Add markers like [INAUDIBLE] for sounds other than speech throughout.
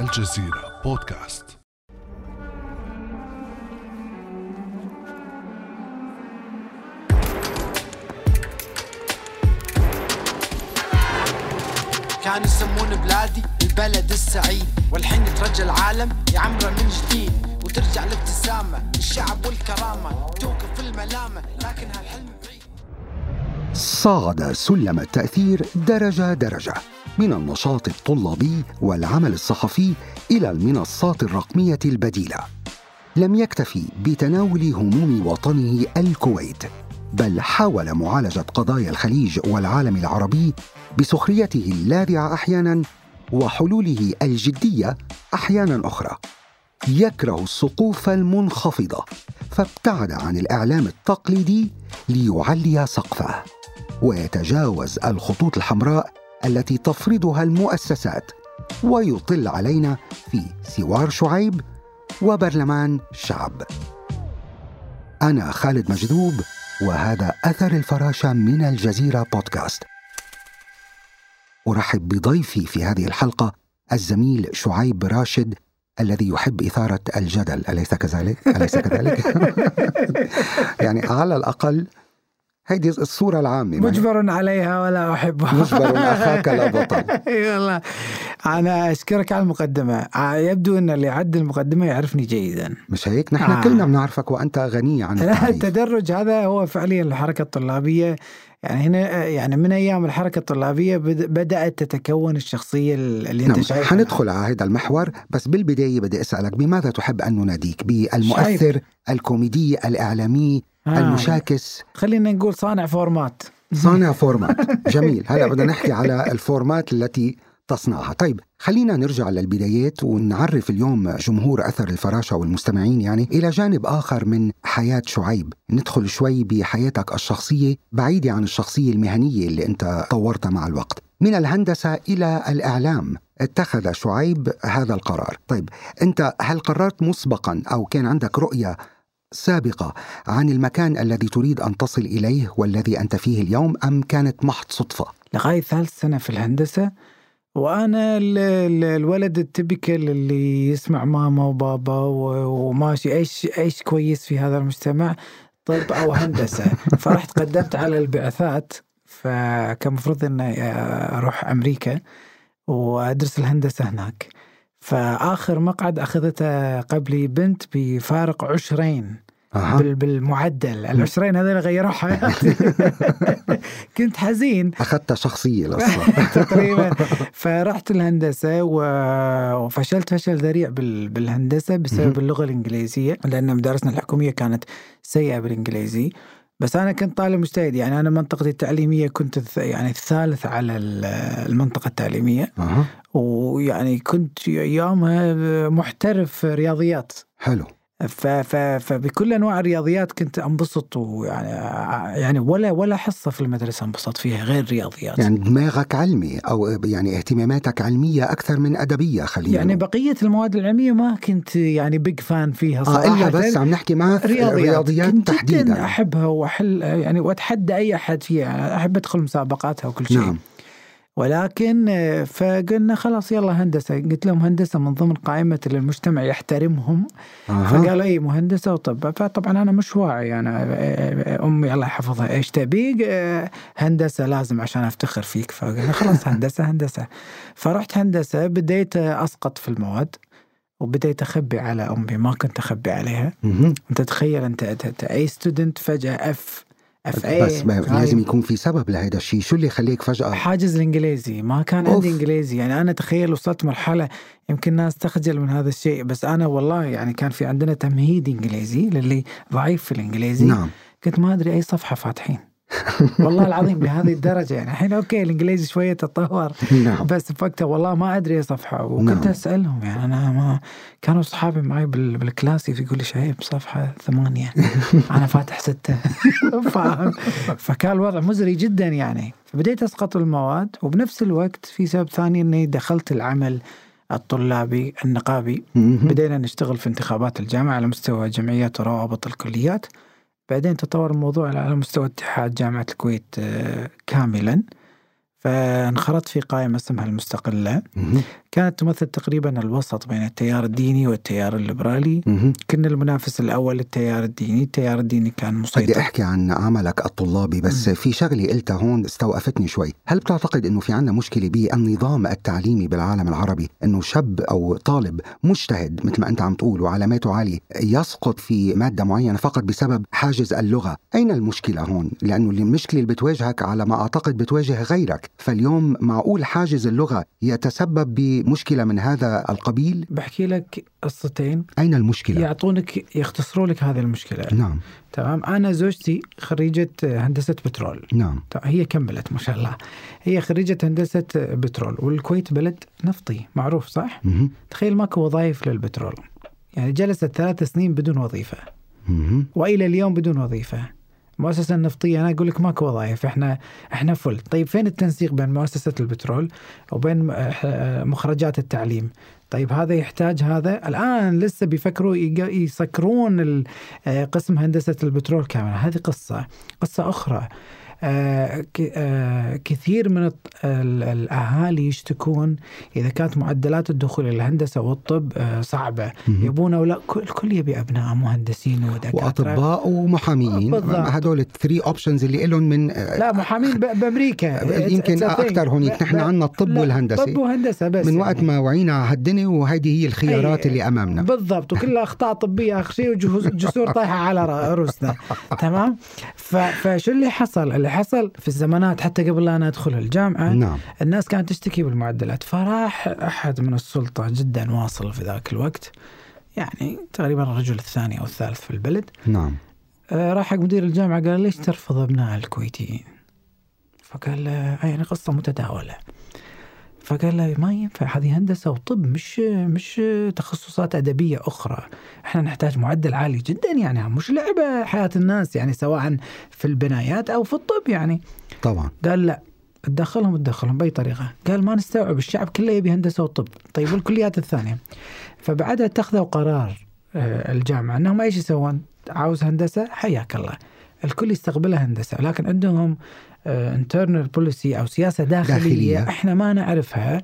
الجزيرة بودكاست. كانوا يسمون بلادي البلد السعيد. والحين يترجى العالم يعمره من جديد. وترجع الابتسامة الشعب والكرامة. توقف الملامة لكن هالحلم بعيد. صعد سلم التأثير درجة درجة. من النشاط الطلابي والعمل الصحفي إلى المنصات الرقمية البديلة. لم يكتفي بتناول هموم وطنه الكويت، بل حاول معالجة قضايا الخليج والعالم العربي بسخريته اللاذعة أحيانا وحلوله الجدية أحيانا أخرى. يكره السقوف المنخفضة فابتعد عن الإعلام التقليدي ليعلي سقفه ويتجاوز الخطوط الحمراء التي تفرضها المؤسسات ويطل علينا في سوار شعيب وبرلمان شعب أنا خالد مجذوب وهذا أثر الفراشة من الجزيرة بودكاست أرحب بضيفي في هذه الحلقة الزميل شعيب راشد الذي يحب إثارة الجدل أليس كذلك؟ أليس كذلك؟ [LAUGHS] يعني على الأقل هيدي الصورة العامة مجبر عليها ولا أحبها. مجبر أخاك لا [LAUGHS] بطل أنا أشكرك على المقدمة. آه، يبدو أن اللي عد المقدمة يعرفني جيدا. مش هيك؟ نحن آه. كلنا بنعرفك وأنت غني عن التعريف. التدرج هذا هو فعليا الحركة الطلابية. يعني هنا يعني من أيام الحركة الطلابية بد- بدأت تتكون الشخصية اللي أنت نعم شايفها. حندخل على هذا المحور بس بالبداية بدي أسألك بماذا تحب أن نناديك؟ بالمؤثر الكوميدي الإعلامي آه. المشاكس. خلينا نقول صانع format. صانع [LAUGHS] format. جميل. هلا بدنا نحكي على ال format التي تصنعها. طيب خلينا نرجع للبدايات ونعرف اليوم جمهور أثر الفراشة والمستمعين يعني إلى جانب آخر من حياة شعيب. ندخل شوي بحياتك الشخصية بعيدة عن الشخصية المهنية اللي أنت طورتها مع الوقت. من الهندسة إلى الإعلام اتخذ شعيب هذا القرار. طيب أنت هل قررت مسبقا أو كان عندك رؤية سابقة عن المكان الذي تريد أن تصل إليه والذي أنت فيه اليوم أم كانت محض صدفة؟ لغاية ثالث سنة في الهندسة وأنا ال- ال- الولد التبكل اللي يسمع ماما وبابا وماشي إيش إيش كويس في هذا المجتمع؟ طب أو هندسة. [LAUGHS] فرحت قدمت على البعثات فكان المفروض إني أروح أمريكا وأدرس الهندسة هناك. فآخر مقعد أخذته قبلي بنت بفارق عشرين. بال- بالمعدل. العشرين هذول غيروا حياتي. [LAUGHS] كنت حزين. أخذت شخصية للصراحة [LAUGHS] تقريبا. [LAUGHS] فرحت الهندسة وفشلت فشل ذريع بال- بالهندسة بسبب اللغة الإنجليزية لأن مدارسنا الحكومية كانت سيئة بالإنجليزي. بس أنا كنت طالب مجتهد يعني أنا منطقتي التعليمية كنت يعني الثالث على ال- المنطقة التعليمية. أها. ويعني كنت ايامها محترف رياضيات حلو. ف ف فبكل أنواع الرياضيات كنت أنبسط ويعني يعني ولا ولا حصة في المدرسة انبسط فيها غير رياضيات يعني دماغك علمي أو يعني اهتماماتك علمية أكثر من أدبية خلينا يعني. بقية المواد العلمية ما كنت يعني بيج فان فيها آه صراحة. إلا بس عم نحكي مع رياضيات, رياضيات كنت جدا تحديدا. أحبها وأحل يعني وأتحدى أي أحد فيها يعني أحب أدخل مسابقاتها وكل شيء. نعم. ولكن آه، فقلنا خلاص يلا هندسة. قلت لهم هندسة من ضمن قائمة اللي المجتمع يحترمهم. أها. فقالوا إي مهندسه وطب. فطبعا أنا مش واعي أنا أمي الله يحفظها. إيش تبي؟ آه، هندسة لازم عشان أفتخر فيك. فقلنا خلاص [LAUGHS] هندسة هندسة. فرحت هندسة. بديت أسقط في المواد. وبديت أخبي على أمي. ما كنت أخبي عليها. أنت تخيل أنت, A student فجأة F بس ما- لازم يكون في سبب لهذا الشيء. شو اللي يخليك فجأة؟ حاجز الإنجليزي. ما كان off. عندي إنجليزي. يعني أنا تخيل وصلت مرحلة يمكن الناس تخجل من هذا الشيء. بس أنا والله يعني كان في عندنا تمهيد إنجليزي للي ضعيف في الإنجليزي. نعم. كنت ما أدري أي صفحة فاتحين. [LAUGHS] والله العظيم لهذه الدرجة. يعني الحين أوكي الإنجليزي شوية تطور نعم. بس بوقتها والله ما أدري اي صفحة. وكنت نعم. أسألهم يعني أنا ما كانوا اصحابي معي بال- بالكلاس يقول لي شعيب صفحة ثمانية. [LAUGHS] أنا فاتح ستة. [LAUGHS] فاهم؟ فكان الوضع مزري جدا يعني. فبديت أسقط المواد وبنفس الوقت في سبب ثاني إني دخلت العمل الطلابي النقابي. بدينا نشتغل في انتخابات الجامعة على مستوى جمعيات وروابط الكليات. بعدين تطور الموضوع على مستوى اتحاد جامعة الكويت آه، كاملا فانخرطت في قائمة اسمها المستقلة. كانت تمثل تقريبا الوسط بين التيار الديني والتيار الليبرالي. كنا المنافس الأول للتيار الديني. التيار الديني كان بدي مسيطر أحكي عن عملك الطلابي بس في شغلة قلتها هون استوقفتني شوي، هل بتعتقد إنه في عندنا مشكلة بالنظام التعليمي بالعالم العربي؟ إنه شاب أو طالب مجتهد مثل ما أنت عم تقول وعلاماته عالية يسقط في مادة معينة فقط بسبب حاجز اللغة، أين المشكلة هون؟ لأنه المشكلة اللي بتواجهك على ما أعتقد بتواجه غيرك، فاليوم معقول حاجز اللغة يتسبب بمشكله من هذا القبيل؟ بحكي لك قصتين. أين المشكلة؟ يعطونك يختصروا لك هذه المشكلة. نعم. تمام؟ أنا زوجتي خريجة هندسة بترول. نعم. هي كملت ما شاء الله. هي خريجة هندسة بترول والكويت بلد نفطي معروف صح؟ مهم. تخيل ماكو وظائف للبترول. يعني جلست ثلاث سنين بدون وظيفة. مهم. وإلى اليوم بدون وظيفة. المؤسسة النفطية أنا أقول لك ماكو وظائف إحنا إحنا فل. طيب فين التنسيق بين مؤسسة البترول وبين مخرجات التعليم؟ طيب هذا يحتاج هذا؟ الآن لسه بيفكروا يسكرون قسم هندسة البترول كامل. هذه قصة. قصة أخرى. كثير من الط- ال- الأهالي يشتكون إذا كانت معدلات الدخول إلى الهندسة والطب آه، صعبة. يبون أولا كل الكل يبي أبناء مهندسين ودكاترة وأطباء ومحامين بالضبط. هدول ال three options اللي لهم من لا محامين ب- بأمريكا يمكن. أكثر هونيك نحن عندنا الطب لا، والهندسة طب وهندسة بس من وقت يعني. ما وعينا على هالدنيا وهيدي هي الخيارات أي- اللي أمامنا بالضبط وكلها أخطاء طبية اخر شيء وجسور طايحة على رؤوسنا [LAUGHS] تمام فشو اللي حصل؟ اللي حصل في الزمانات حتى قبل لا أنا أدخل الجامعة نعم. الناس كانت تشتكي بالمعدلات. فراح أحد من السلطة جدا واصل في ذاك الوقت يعني تقريبا الرجل الثاني أو الثالث في البلد. نعم. آه، راح حق مدير الجامعة قال ليش ترفض أبناء الكويتيين؟ فقال له "آه، يعني قصة متداولة. فقال له ما ينفع هذه هندسة وطب مش مش تخصصات أدبية أخرى. إحنا نحتاج معدل عالي جدا يعني مش لعبة حياة الناس يعني سواء في البنايات أو في الطب يعني. طبعا. قال لا تدخلهم تدخلهم بأي طريقة. قال ما نستوعب الشعب كله يبي هندسة وطب. طيب والكليات الثانية؟ فبعدها اتخذوا قرار آه، الجامعة إنهم إيش يسوون؟ عاوز هندسة؟ حياك الله. الكل يستقبلها هندسة لكن عندهم انترنال بوليسي أو سياسة داخلية, داخلية. إحنا ما نعرفها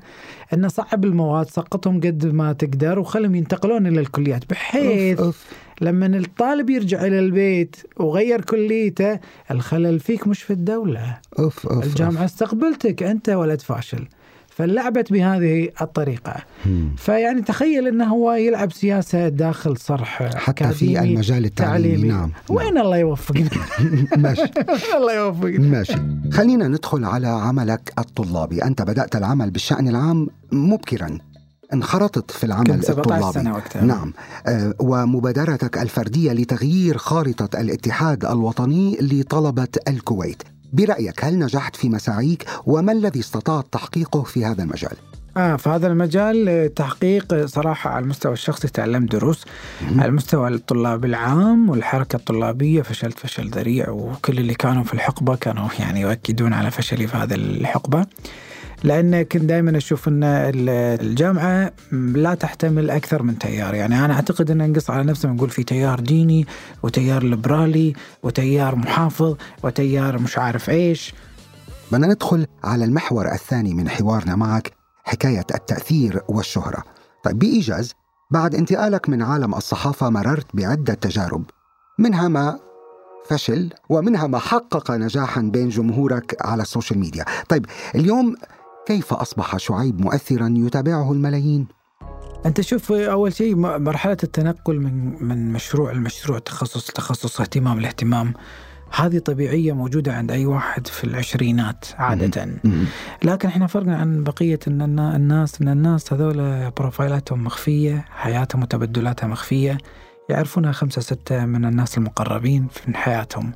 إن صعب المواد سقطهم قد ما تقدر وخلهم ينتقلون إلى الكليات بحيث أوف أوف. لما الطالب يرجع إلى البيت وغير كليته الخلل فيك مش في الدولة أوف أوف الجامعة استقبلتك أنت ولد فاشل فلعبت بهذه الطريقة. مم. فيعني تخيل أنه هو يلعب سياسة داخل صرح حتى في المجال التعليمي. نعم. وين الله يوفقنا؟ [LAUGHS] ماشي. [LAUGHS] الله يوفقنا؟ ماشي. خلينا ندخل على عملك الطلابي. أنت بدأت العمل بالشأن العام مبكرا. انخرطت في العمل كنت 17 الطلابي. سنة وقتها. نعم. آه، ومبادرتك الفردية لتغيير خارطة الاتحاد الوطني لطلبة الكويت. برأيك هل نجحت في مساعيك؟ وما الذي استطعت تحقيقه في هذا المجال؟ آه في هذا المجال تحقيق صراحة على المستوى الشخصي تعلمت دروس على المستوى الطلاب العام والحركة الطلابية فشلت فشل ذريع وكل اللي كانوا في الحقبة كانوا يعني يؤكدون على فشلي في هذه الحقبة. لأن كنت دائما أشوف أن ال- الجامعة لا تحتمل أكثر من تيار. يعني أنا أعتقد أن نقص على نفسنا نقول في تيار ديني وتيار ليبرالي وتيار محافظ وتيار مش عارف إيش. بدنا ندخل على المحور الثاني من حوارنا معك حكاية التأثير والشهرة. طيب بإيجاز بعد انتقالك من عالم الصحافة مررت بعدة تجارب. منها ما فشل ومنها ما حقق نجاحا بين جمهورك على السوشيال ميديا. طيب اليوم كيف أصبح شعيب مؤثرا يتابعه الملايين؟ أنت شوف أول شيء م- مرحلة التنقل من من مشروع لمشروع تخصص تخصص اهتمام لاهتمام هذه طبيعية موجودة عند أي واحد في العشرينات عادة مم. لكن إحنا فرقنا عن إن النا- الناس إن الناس هذول بروفايلاتهم مخفية حياتهم وتبدلاتها مخفية يعرفونها خمسة ستة من الناس المقربين في حياتهم.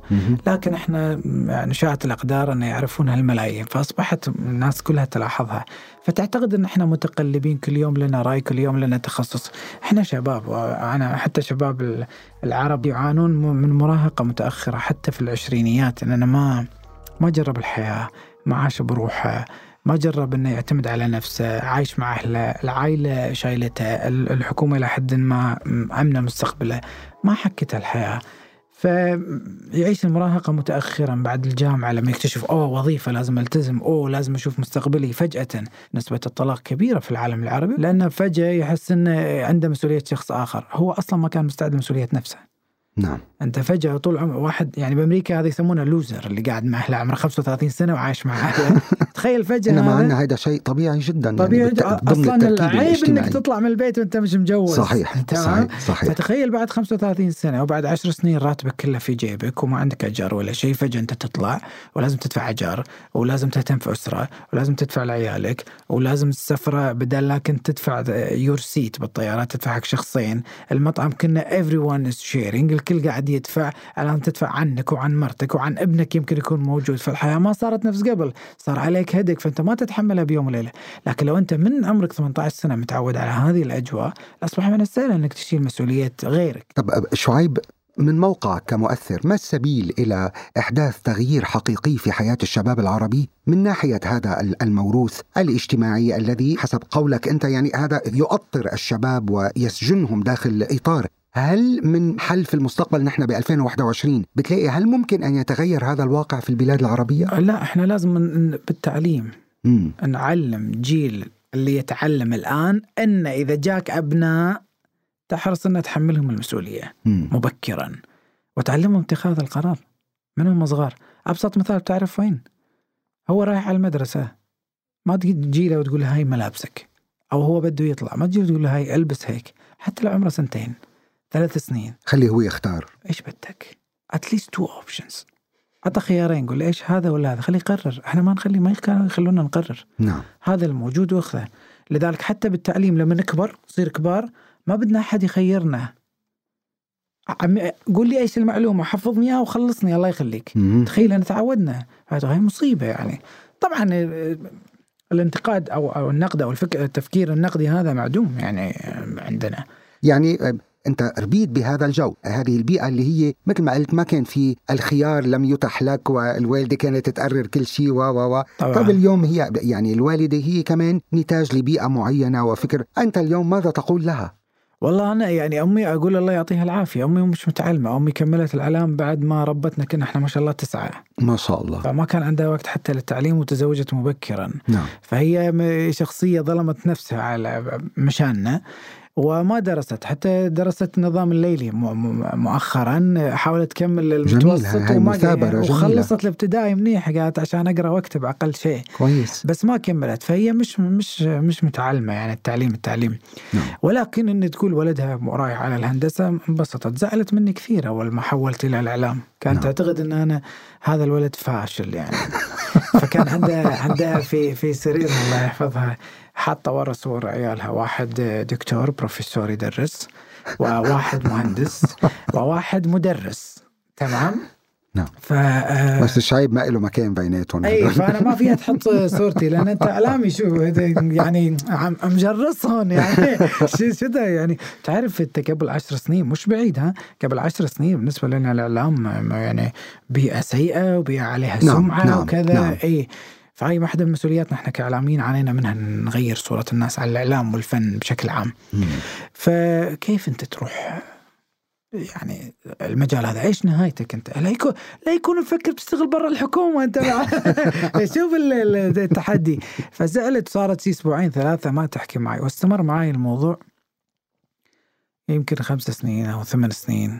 لكن إحنا يعني شاءت الأقدار أن يعرفونها الملايين فأصبحت الناس كلها تلاحظها. فتعتقد أن إحنا متقلبين كل يوم لنا رأي كل يوم لنا تخصص. إحنا شباب وأنا حتى شباب العرب يعانون من مراهقة متأخرة حتى في العشرينيات اننا ما ما جرب الحياة ما عاش بروحه ما جرب إنه يعتمد على نفسه عايش مع أهله العائلة شايلته ال- الحكومة إلى حد ما أمنة مستقبلة ما حكت الحياة. فيعيش المراهقة متأخرا بعد الجامعة لما يكتشف أوه وظيفة لازم ألتزم أوه لازم أشوف مستقبلي. فجأة نسبة الطلاق كبيرة في العالم العربي لأنه فجأة يحس أنه عنده مسؤولية شخص آخر. هو أصلا ما كان مستعد لمسؤولية نفسه. نعم. أنت فجأة طول عمر واحد يعني بأمريكا هذا يسمونه لوزر اللي قاعد مع اهله عمره 35 سنة وعايش مع اهله [LAUGHS] تخيل فجأة إنما هذا. عندنا هذا شيء طبيعي جدا طبيعي يعني ضمن أصلا العيب إنك تطلع من البيت وأنت مش مجوز. صحيح تمام؟ صحيح صحيح. فتخيل بعد 35 سنة وبعد 10 سنين راتبك كله في جيبك وما عندك اجار ولا شيء فجأة أنت تطلع ولازم تدفع اجار ولازم تهتم في أسرة ولازم تدفع لعيالك ولازم السفرة بدل لا كنت تدفع your seat بالطيارة تدفع حق شخصين. المطعم كنا everyone is sharing الكل قاعد يدفع الآن تدفع عنك وعن مرتك وعن ابنك يمكن يكون موجود. فالحياة ما صارت نفس قبل صار عليك هدك فأنت ما تتحملها بيوم وليلة. لكن لو أنت من عمرك 18 سنة متعود على هذه الأجواء أصبح من السهل أنك تشيل مسؤولية غيرك. طب شعيب من موقعك كمؤثر ما السبيل إلى إحداث تغيير حقيقي في حياة الشباب العربي؟ من ناحية هذا ال- الموروث الاجتماعي الذي حسب قولك أنت يعني هذا يؤطر الشباب ويسجنهم داخل إطار هل من حل في المستقبل نحن ب 2021 بتلاقي هل ممكن أن يتغير هذا الواقع في البلاد العربية؟ لا إحنا لازم بالتعليم. امم نعلم جيل اللي يتعلم الآن إن إذا جاك أبناء تحرص ان تحملهم المسؤولية امم مبكرا وتعلمهم اتخاذ القرار من هم صغار. أبسط مثال بتعرف وين؟ هو رايح على المدرسة ما تجي له وتقول له هاي ملابسك أو هو بده يطلع ما تجي تقول له هاي ألبس هيك حتى لو عمره سنتين. ثلاث سنين. خليه هو يختار. إيش بدك؟ at least two options أعطى خيارين قول إيش هذا ولا هذا. خليه يقرر. إحنا ما نخلي ما يخ- يخلونا نقرر. نعم. هذا الموجود وأخذه. لذلك حتى بالتعليم لما نكبر نصير كبار ما بدنا أحد يخيرنا. قول لي إيش المعلومة حفظني إياها وخلصني الله يخليك. مم. تخيل انا تعودنا. هاي مصيبة يعني. طبعا آه، الانتقاد أو أو النقد أو الفكر التفكير النقدي هذا معدوم يعني آه، عندنا. يعني آه، أنت ربيت بهذا الجو. هذه البيئة اللي هي مثل ما قلت ما كان في الخيار لم يتح لك والوالدة كانت تقرر كل شيء و و و. طبعا. طب اليوم هي يعني الوالدة هي كمان نتاج لبيئة معينة وفكر. أنت اليوم ماذا تقول لها؟ والله أنا يعني أمي أقول الله يعطيها العافية. أمي مش متعلمة. أمي كملت العلام بعد ما ربتنا كنا إحنا ما شاء الله تسعة. ما شاء الله. فما كان عندها وقت حتى للتعليم وتزوجت مبكرا. نعم. فهي شخصية ظلمت نفسها على مشاننا. وما درست حتى درست النظام الليلي مؤخرا حاولت تكمل المتوسط وما مثابرة. وخلصت الابتدائي منيح قالت عشان أقرأ وأكتب أقل شيء كويس بس ما كملت فهي مش مش مش متعلمة يعني التعليم التعليم نعم. ولكن ان تقول ولدها رايح على الهندسة انبسطت زعلت مني كثير أول ما حولت إلى الإعلام كانت نعم. تعتقد إن أنا هذا الولد فاشل يعني [LAUGHS] فكان عندها عندها في في سرير الله يحفظها. حاطه ورا صور عيالها. واحد دكتور بروفيسور يدرس وواحد مهندس وواحد مدرس. تمام؟ نعم. ف آه، بس الشعيب ما له مكان بيناتهم أي [LAUGHS] فأنا ما فيها تحط صورتي لأن أنت اعلامي شو يعني عم مجرسهم يعني شو شو ده يعني تعرف أنت قبل عشر سنين مش بعيد ها قبل عشر سنين بالنسبة لنا الإعلام يعني بيئة سيئة وبيئة عليها نعم، سمعة نعم، وكذا نعم. أي فهي واحدة من مسؤولياتنا إحنا كإعلاميين علينا منها نغير صورة الناس على الإعلام والفن بشكل عام مم. فكيف أنت تروح يعني المجال هذا إيش نهايتك أنت؟ لا يكون لا يكون مفكر تشتغل برا الحكومة أنت. [LAUGHS] شوف ال- ال- التحدي. فزعلت صارت شي أسبوعين ثلاثة ما تحكي معي. واستمر معي الموضوع يمكن خمس سنين أو ثمان سنين.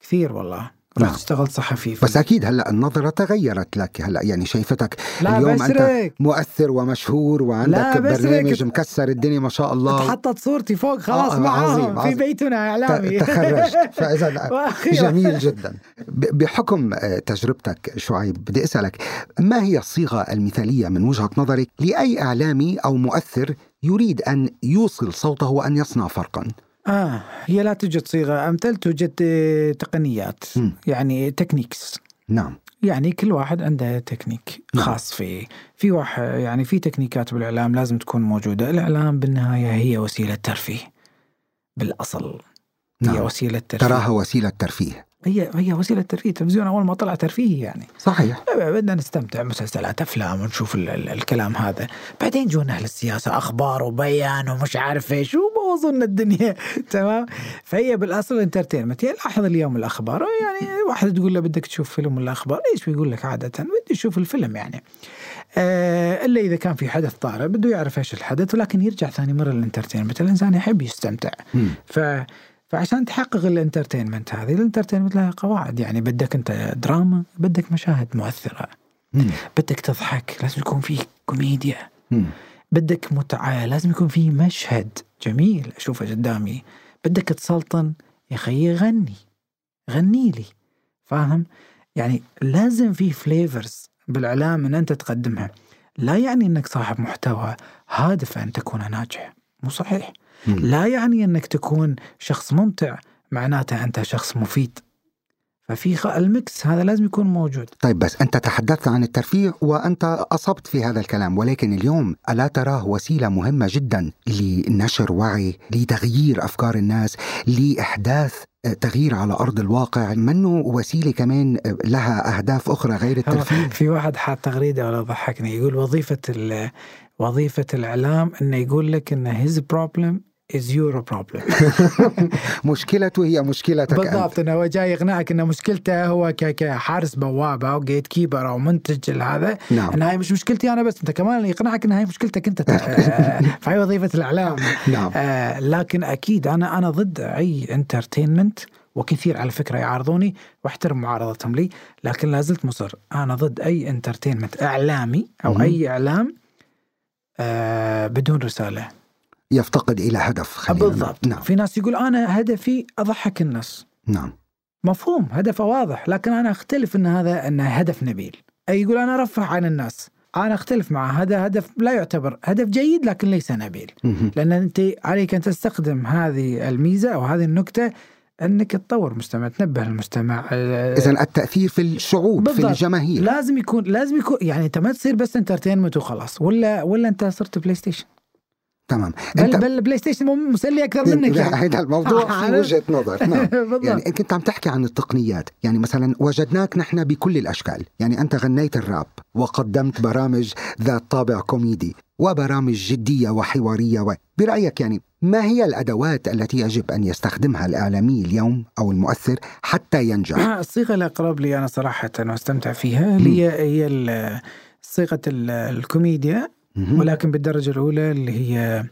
كثير والله. نعم. رحت اشتغلت صحفي في بس أكيد هلأ النظرة تغيرت لك هلأ يعني شايفتك لا اليوم أنت بشرك مؤثر ومشهور وعندك برنامج مكسر الدنيا ما شاء الله. تحطت صورتي فوق خلاص آه، معاهم عظيم، في. بيتنا إعلامي. [LAUGHS] تخرجت. فإذا. جميل جدا. بحكم آه، تجربتك شعيب بدي أسألك ما هي الصيغة المثالية من وجهة نظرك لأي إعلامي أو مؤثر يريد أن يوصل صوته وأن يصنع فرقا؟ آه هي لا توجد صيغة أمثل توجد آه، تقنيات مم. يعني techniques نعم. يعني كل واحد عنده تكنيك نعم. خاص فيه. في واحد يعني في تكنيكات بالإعلام لازم تكون موجودة. الإعلام بالنهاية هي وسيلة ترفيه. بالأصل. هي نعم. وسيلة ترفيه. تراها وسيلة ترفيه. هي هي وسيلة ترفيه التلفزيون أول ما طلع ترفيه يعني. صحيح. بدنا نستمتع مسلسلات أفلام ونشوف ال ال الكلام هذا. بعدين جونا أهل السياسة أخبار وبيان ومش عارف إيش بوظوا لنا الدنيا. [LAUGHS] تمام؟ فهي بالأصل entertainment هي لاحظ اليوم الأخبار يعني واحد تقول له بدك تشوف فيلم ولا أخبار إيش؟ بيقول لك عادة بدي أشوف الفيلم يعني. آه إلا إذا كان في حدث طارئ بده يعرف إيش الحدث ولكن يرجع ثاني مرة لل entertainment الإنسان يحب يستمتع. ف فعشان تحقق ال entertainment هذه ال entertainment لها قواعد. يعني بدك انت دراما بدك مشاهد مؤثرة. مم. بدك تضحك لازم يكون في كوميديا. مم. بدك متعة لازم يكون في مشهد جميل أشوفه قدامي. بدك تسلطن يا خيي غني غني لي. فاهم؟ يعني لازم في flavors بالإعلام أن أنت تقدمها. لا يعني أنك صاحب محتوى هادف أن تكون ناجح. مو صحيح. لا يعني أنك تكون شخص ممتع معناته أنت شخص مفيد. ففي خ- الميكس هذا لازم يكون موجود. طيب بس أنت تحدثت عن الترفيه وأنت أصبت في هذا الكلام ولكن اليوم ألا تراه وسيلة مهمة جدا لنشر وعي لتغيير أفكار الناس لإحداث آه، تغيير على أرض الواقع. منه وسيلة كمان آه، لها أهداف أخرى غير الترفيه؟ في واحد حاط تغريدة ولا ضحكني يقول وظيفة وظيفة الإعلام إنه يقول لك إن his problem is your problem. [LAUGHS] مشكلته هي مشكلتك. بالضبط إنه هو جاي يقنعك إن مشكلته هو كحارس بوابة أو gatekeeper أو منتج هذا. نعم. ان هاي مش مشكلتي أنا بس أنت كمان يقنعك ان هاي مشكلتك أنت. [LAUGHS] [LAUGHS] فهي وظيفة الإعلام. نعم. آه لكن أكيد أنا أنا ضد أي entertainment وكثير على فكرة يعارضوني واحترم معارضتهم لي لكن لا زلت مصر. أنا ضد أي entertainment إعلامي أو مهم. أي إعلام آه بدون رسالة. يفتقد إلى هدف. بالضبط. نعم. في ناس يقول أنا هدفي أضحك الناس. نعم. مفهوم هدفه واضح لكن أنا أختلف إن هذا إنه هدف نبيل. أي يقول أنا ارفه عن الناس. أنا أختلف معه هذا هدف لا يعتبر هدف جيد لكن ليس نبيل. لأن أنت عليك أن تستخدم هذه الميزة أو هذه النكتة إنك تطور المستمع تنبه المستمع. آه، إذا التأثير في الشعوب في بالضبط. الجماهير. لازم يكون لازم يكون يعني أنت ما تصير بس entertainment وخلاص ولا ولا أنت صرت بلاي ستيشن تمام. بل بل بلاي ستيشن مو مسلي أكثر منك. [LAUGHS] يعني هذا الموضوع [LAUGHS] في عارف؟ وجهة نظر. نعم. [LAUGHS] بالضبط. يعني كنت عم تحكي عن التقنيات. يعني مثلا وجدناك نحن بكل الأشكال. يعني أنت غنيت الراب وقدمت برامج ذات طابع كوميدي وبرامج جدية وحوارية و... برأيك يعني ما هي الأدوات التي يجب أن يستخدمها الإعلامي اليوم أو المؤثر حتى ينجح؟ آه، الصيغة الاقرب لي أنا صراحة وأستمتع فيها اللي هي هي ال- صيغة ال- الكوميديا. ولكن بالدرجة الأولى اللي هي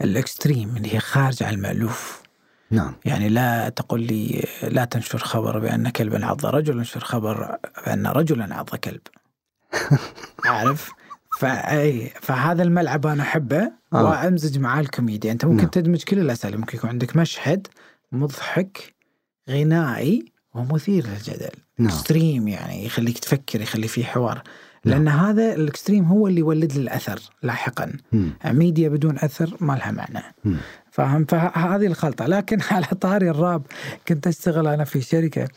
الإكستريم اللي هي خارج عن المألوف. نعم. يعني لا تقل لي لا تنشر خبر بأن كلبا عض رجل انشر خبر بأن رجلا عض كلب. [LAUGHS] عارف؟ فأي فهذا الملعب أنا أحبه آه. وأمزج معاه الكوميديا. أنت ممكن نعم. تدمج كل الأساليب. ممكن يكون عندك مشهد مضحك غنائي ومثير للجدل. نعم. extreme يعني يخليك تفكر يخلي فيه حوار. نعم. لأن هذا ال extreme هو اللي يولد لي الأثر لاحقا. مم. ميديا بدون أثر ما لها معنى. مم. فاهم؟ فهذه الخلطة. لكن [LAUGHS] على طاري الراب كنت أشتغل أنا في شركة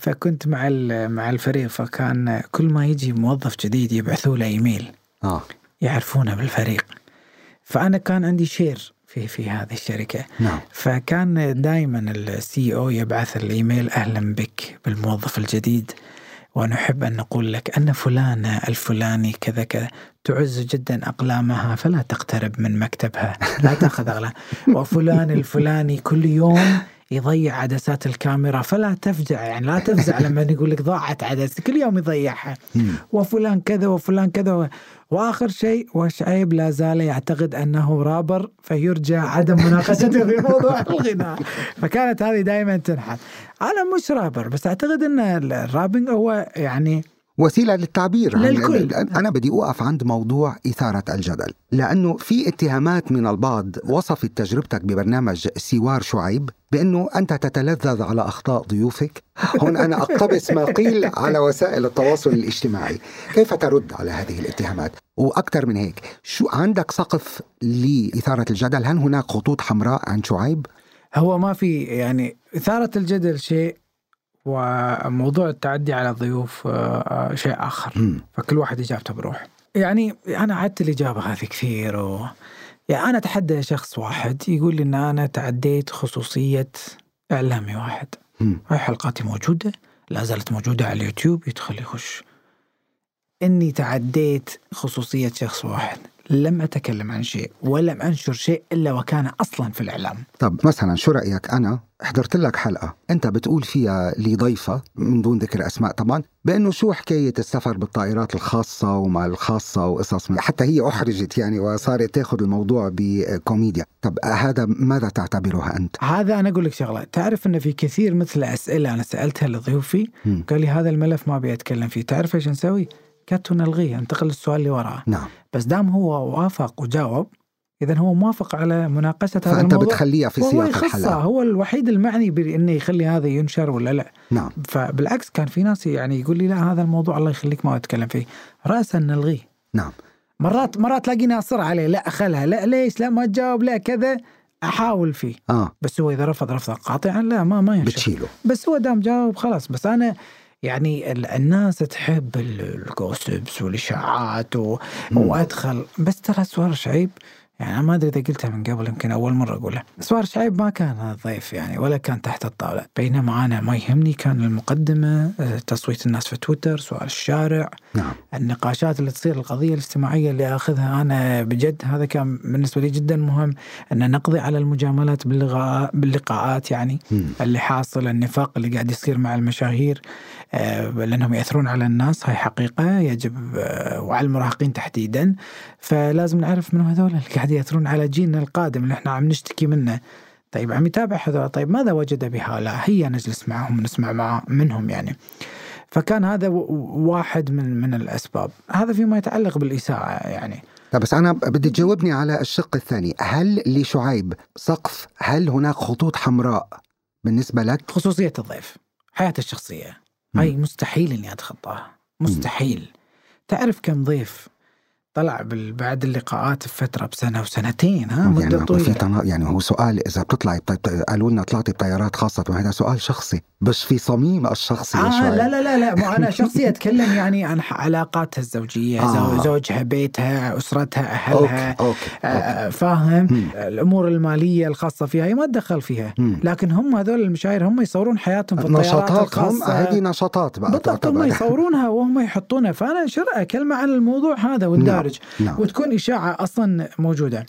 فكنت مع ال- مع الفريق فكان كل ما يجي موظف جديد يبعثوا له إيميل. آه. يعرفونه بالفريق. فأنا كان عندي share في في هذه الشركة. نعم. فكان دائما ال CEO يبعث الإيميل أهلا بك بالموظف الجديد. ونحب أن نقول لك أن فلانه الفلاني كذا كذا. تعز جدا أقلامها فلا تقترب من مكتبها لا تأخذ اقلام [LAUGHS] وفلان الفلاني كل يوم يضيع عدسات الكاميرا. فلا تفجع يعني لا تفزع [LAUGHS] لما يقول لك ضاعت عدسه كل يوم يضيعها. وفلان كذا وفلان كذا. و... وآخر شيء وشعيب لا زال يعتقد أنه رابر فيرجى عدم مناقشته في موضوع [LAUGHS] الغناء. فكانت هذه دائما تنحت أنا مش رابر بس أعتقد إن الرابنج هو يعني وسيلة للتعبير عن- للكل. أنا بدي أوقف عند موضوع إثارة الجدل لأنه في اتهامات من البعض وصفت تجربتك ببرنامج سوار شعيب بأنه أنت تتلذذ على أخطاء ضيوفك. هون أنا أقتبس ما قيل على وسائل التواصل الاجتماعي. كيف ترد على هذه الاتهامات؟ وأكثر من هيك شو عندك سقف لإثارة الجدل؟ هل هناك خطوط حمراء عند شعيب؟ هو ما في يعني إثارة الجدل شيء وموضوع التعدي على الضيوف آه، شيء آخر. مم. فكل واحد إجابته بروح يعني أنا عدت الإجابة هذه كثير و... يعني أنا أتحدى شخص واحد يقول لي إن أنا تعديت خصوصية إعلامي واحد. مم. هاي حلقاتي موجودة لا زالت موجودة على اليوتيوب يدخل يخش. إني تعديت خصوصية شخص واحد. لم أتكلم عن شيء ولم أنشر شيء إلا وكان أصلا في الإعلام. طب مثلا شو رأيك؟ أنا حضرت لك حلقة. أنت بتقول فيها لضيفه من دون ذكر أسماء طبعا بأنه شو حكاية السفر بالطائرات الخاصة وما الخاصة وقصص حتى هي أحرجت يعني وصارت تأخذ الموضوع بكوميديا. طب هذا ماذا تعتبره أنت؟ هذا أنا أقول لك شغلة. تعرف إن في كثير مثل أسئلة أنا سألتها لضيوفي. قال لي هذا الملف ما أبي أتكلم فيه. تعرف إيش نسوي؟ كت ونلغيه انتقل للسؤال اللي وراه. نعم. بس دام هو وافق وجاوب اذا هو موافق على مناقشة هذا فأنت الموضوع بتخليها في سياق الحلقة. هو الوحيد المعني بانه يخلي هذا ينشر ولا لا. نعم. فبالعكس كان في ناس يعني يقول لي لا هذا الموضوع الله يخليك ما أتكلم فيه. راسا نلغيه. نعم. مرات مرات تلاقيني أصر عليه لا خلها لا ليش لا ما تجاوب لا كذا أحاول فيه. آه. بس هو إذا رفض رفضا قاطعا لا ما ما ينشر. بتشيله. بس هو دام جاوب خلاص. بس أنا يعني ال- الناس تحب ال gossips والإشاعات. وأدخل. بس ترى سوار شعيب يعني ما أدري إذا قلتها من قبل يمكن أول مرة أقولها. سوار شعيب ما كان ضيف يعني ولا كان تحت الطاولة. بينما أنا ما يهمني كان المقدمة آه، تصويت الناس في تويتر سؤال الشارع نعم. النقاشات اللي تصير القضية الاجتماعية اللي أخذها أنا بجد هذا كان بالنسبة لي جدا مهم. أن نقضي على المجاملات باللقاء باللقاءات يعني. مم. اللي حاصل النفاق اللي قاعد يصير مع المشاهير. آه، لأنهم يأثرون على الناس هاي حقيقة يجب آه، وعلى المراهقين تحديدا. فلازم نعرف من هذول اللي قاعد يأثرون على جيلنا القادم اللي إحنا عم نشتكي منه. طيب عم يتابع هذول طيب ماذا وجد بهؤلاء هيا نجلس معهم ونسمع مع منهم يعني. فكان هذا واحد من من الأسباب. هذا فيما يتعلق بالإساءة يعني. طب بس أنا بدي تجاوبني على الشق الثاني. هل لشعيب سقف هل هناك خطوط حمراء بالنسبة لك؟ خصوصية الضيف حياته الشخصية. هاي مستحيل إني أتخطاها. مستحيل. تعرف كم ضيف طلع بعد اللقاءات بفترة بسنة وسنتين ها يعني مدة في طويلة تنا... يعني هو سؤال إذا بتطلعي بط... قالوا لنا طلعتي بطيارات خاصة هذا سؤال شخصي بس في صميم الشخصي آه لشعيب. لا لا لا لا مو أنا [LAUGHS] شخصي أتكلم يعني عن علاقاتها الزوجية آه. زو- زوجها بيتها أسرتها أهلها okay okay, okay. آه، فاهم مم. الأمور المالية الخاصة فيها هي ما تدخل فيها مم. لكن هم هذول المشاهير هم يصورون حياتهم في الطيارات نشاطاتهم هذه نشاطات بقى بالضبط هم. يصورونها وهم يحطونها فأنا شرأة كلمة عن الموضوع هذا والدارج نعم. وتكون إشاعة أصلا موجودة.